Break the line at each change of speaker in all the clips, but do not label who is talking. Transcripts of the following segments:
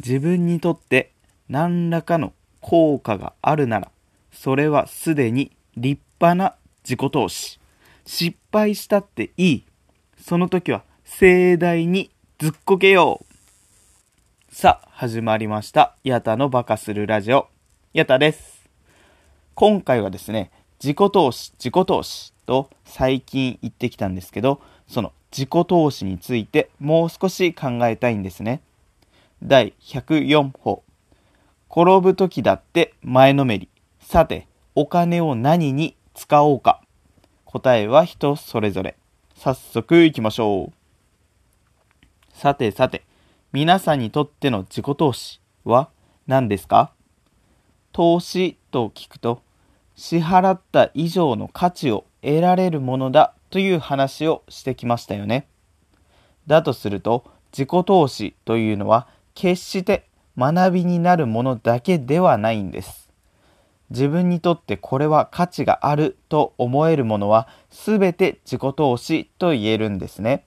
自分にとって何らかの効果があるならそれはすでに立派な自己投資。失敗したっていい。その時は盛大にずっこけよう。さあ始まりました。ヤタのバカするラジオヤタです。今回はですね自己投資自己投資と最近言ってきたんですけどその自己投資についてもう少し考えたいんですね。第104歩。転ぶ時だって前のめり。さてお金を何に使おうか。答えは人それぞれ。早速いきましょう。さてさて皆さんにとっての自己投資は何ですか？投資と聞くと支払った以上の価値を得られるものだという話をしてきましたよね。だとすると自己投資というのは決して学びになるものだけではないんです。自分にとってこれは価値があると思えるものは全て自己投資と言えるんですね。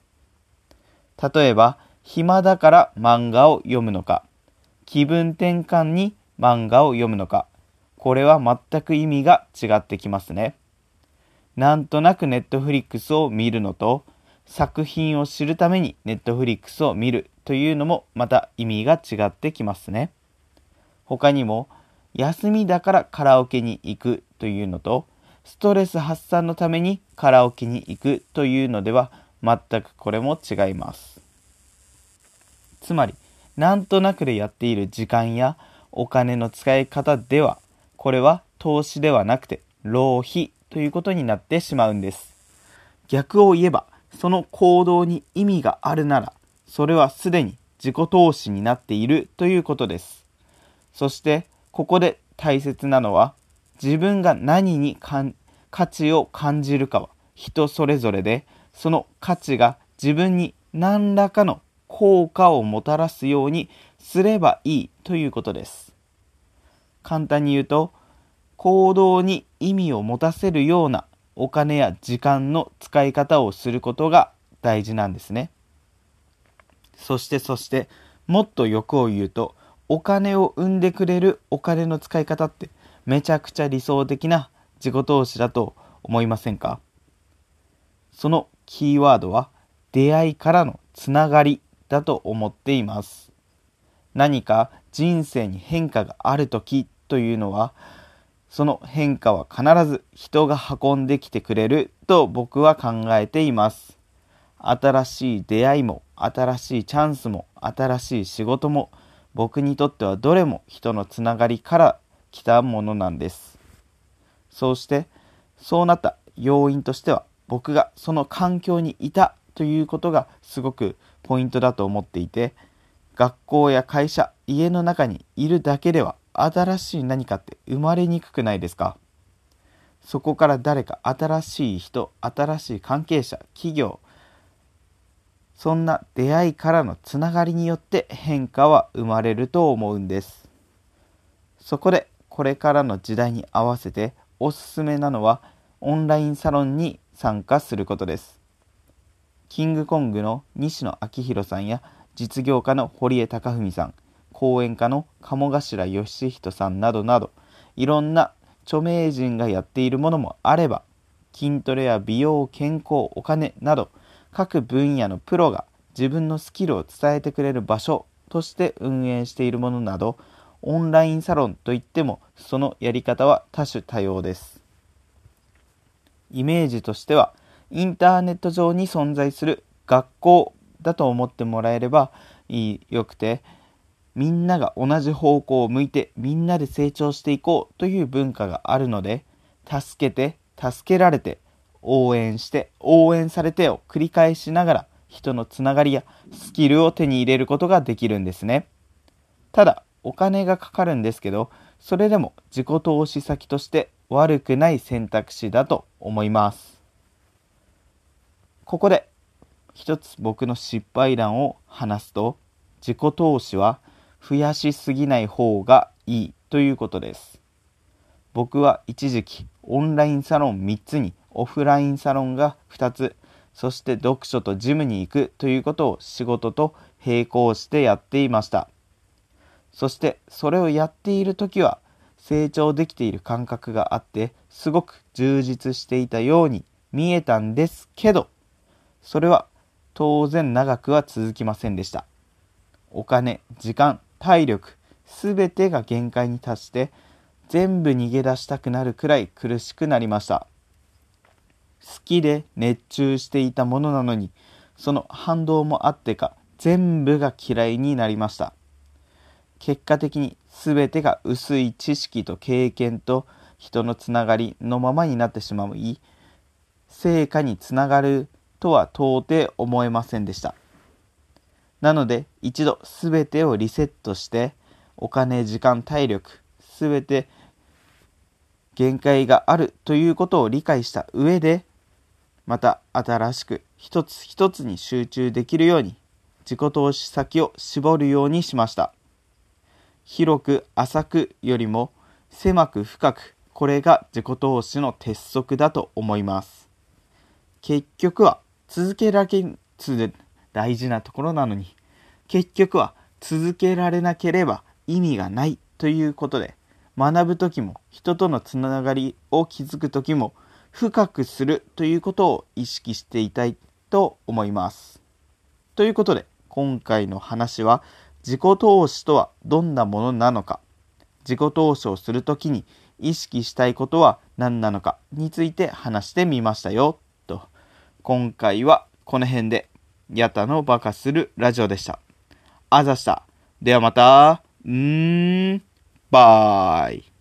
例えば暇だから漫画を読むのか気分転換に漫画を読むのかこれは全く意味が違ってきますね。なんとなくネットフリックスを見るのと作品を知るためにネットフリックスを見るというのもまた意味が違ってきますね。他にも休みだからカラオケに行くというのとストレス発散のためにカラオケに行くというのでは全くこれも違います。つまりなんとなくでやっている時間やお金の使い方ではこれは投資ではなくて浪費ということになってしまうんです。逆を言えば、その行動に意味があるなら、それはすでに自己投資になっているということです。そして、ここで大切なのは、自分が何に価値を感じるかは人それぞれで、その価値が自分に何らかの効果をもたらすようにすればいいということです。簡単に言うと行動に意味を持たせるようなお金や時間の使い方をすることが大事なんですね。そしてそしてもっと欲を言うとお金を生んでくれるお金の使い方ってめちゃくちゃ理想的な自己投資だと思いませんか？そのキーワードは出会いからのつながりだと思っています。何か人生に変化がある時というのはその変化は必ず人が運んできてくれると僕は考えています新しい出会いも新しいチャンスも新しい仕事も僕にとってはどれも人のつながりから来たものなんです。そうしてそうなった要因としては僕がその環境にいたということがすごくポイントだと思っていて学校や会社家の中にいるだけでは新しい何かって生まれにくくないですか？そこから誰か新しい人新しい関係者企業そんな出会いからのつながりによって変化は生まれると思うんです。そこでこれからの時代に合わせておすすめなのはオンラインサロンに参加することです。キングコングの西野昭弘さんや実業家の堀江貴文さん講演家の鴨頭義人さんなどなどいろんな著名人がやっているものもあれば筋トレや美容健康お金など各分野のプロが自分のスキルを伝えてくれる場所として運営しているものなどオンラインサロンといってもそのやり方は多種多様です。イメージとしてはインターネット上に存在する学校だと思ってもらえればいいよくてみんなが同じ方向を向いてみんなで成長していこうという文化があるので助けて助けられて応援して応援されてを繰り返しながら人のつながりやスキルを手に入れることができるんですね。ただお金がかかるんですけどそれでも自己投資先として悪くない選択肢だと思います。ここで一つ僕の失敗談を話すと自己投資は増やしすぎない方がいいということです。僕は一時期オンラインサロン3つにオフラインサロンが2つそして読書とジムに行くということを仕事と並行してやっていました。そしてそれをやっている時は成長できている感覚があってすごく充実していたように見えたんですけどそれは当然長くは続きませんでした。お金時間体力すべてが限界に達して全部逃げ出したくなるくらい苦しくなりました。好きで熱中していたものなのにその反動もあってか全部が嫌いになりました。結果的に全てが薄い知識と経験と人のつながりのままになってしまい成果につながるとは到底思えませんでした。なので一度全てをリセットしてお金時間体力全て限界があるということを理解した上でまた新しく一つ一つに集中できるように自己投資先を絞るようにしました。広く浅くよりも狭く深くこれが自己投資の鉄則だと思います。結局は続けられつ大事なところなのに結局は続けられなければ意味がないということで学ぶ時も人とのつながりを築く時も深くするということを意識していたいと思います。ということで今回の話は自己投資とはどんなものなのか自己投資をする時に意識したいことは何なのかについて話してみましたよと今回はこの辺でヤタのバカするラジオでした。あざした。ではまた。うーん。バイ。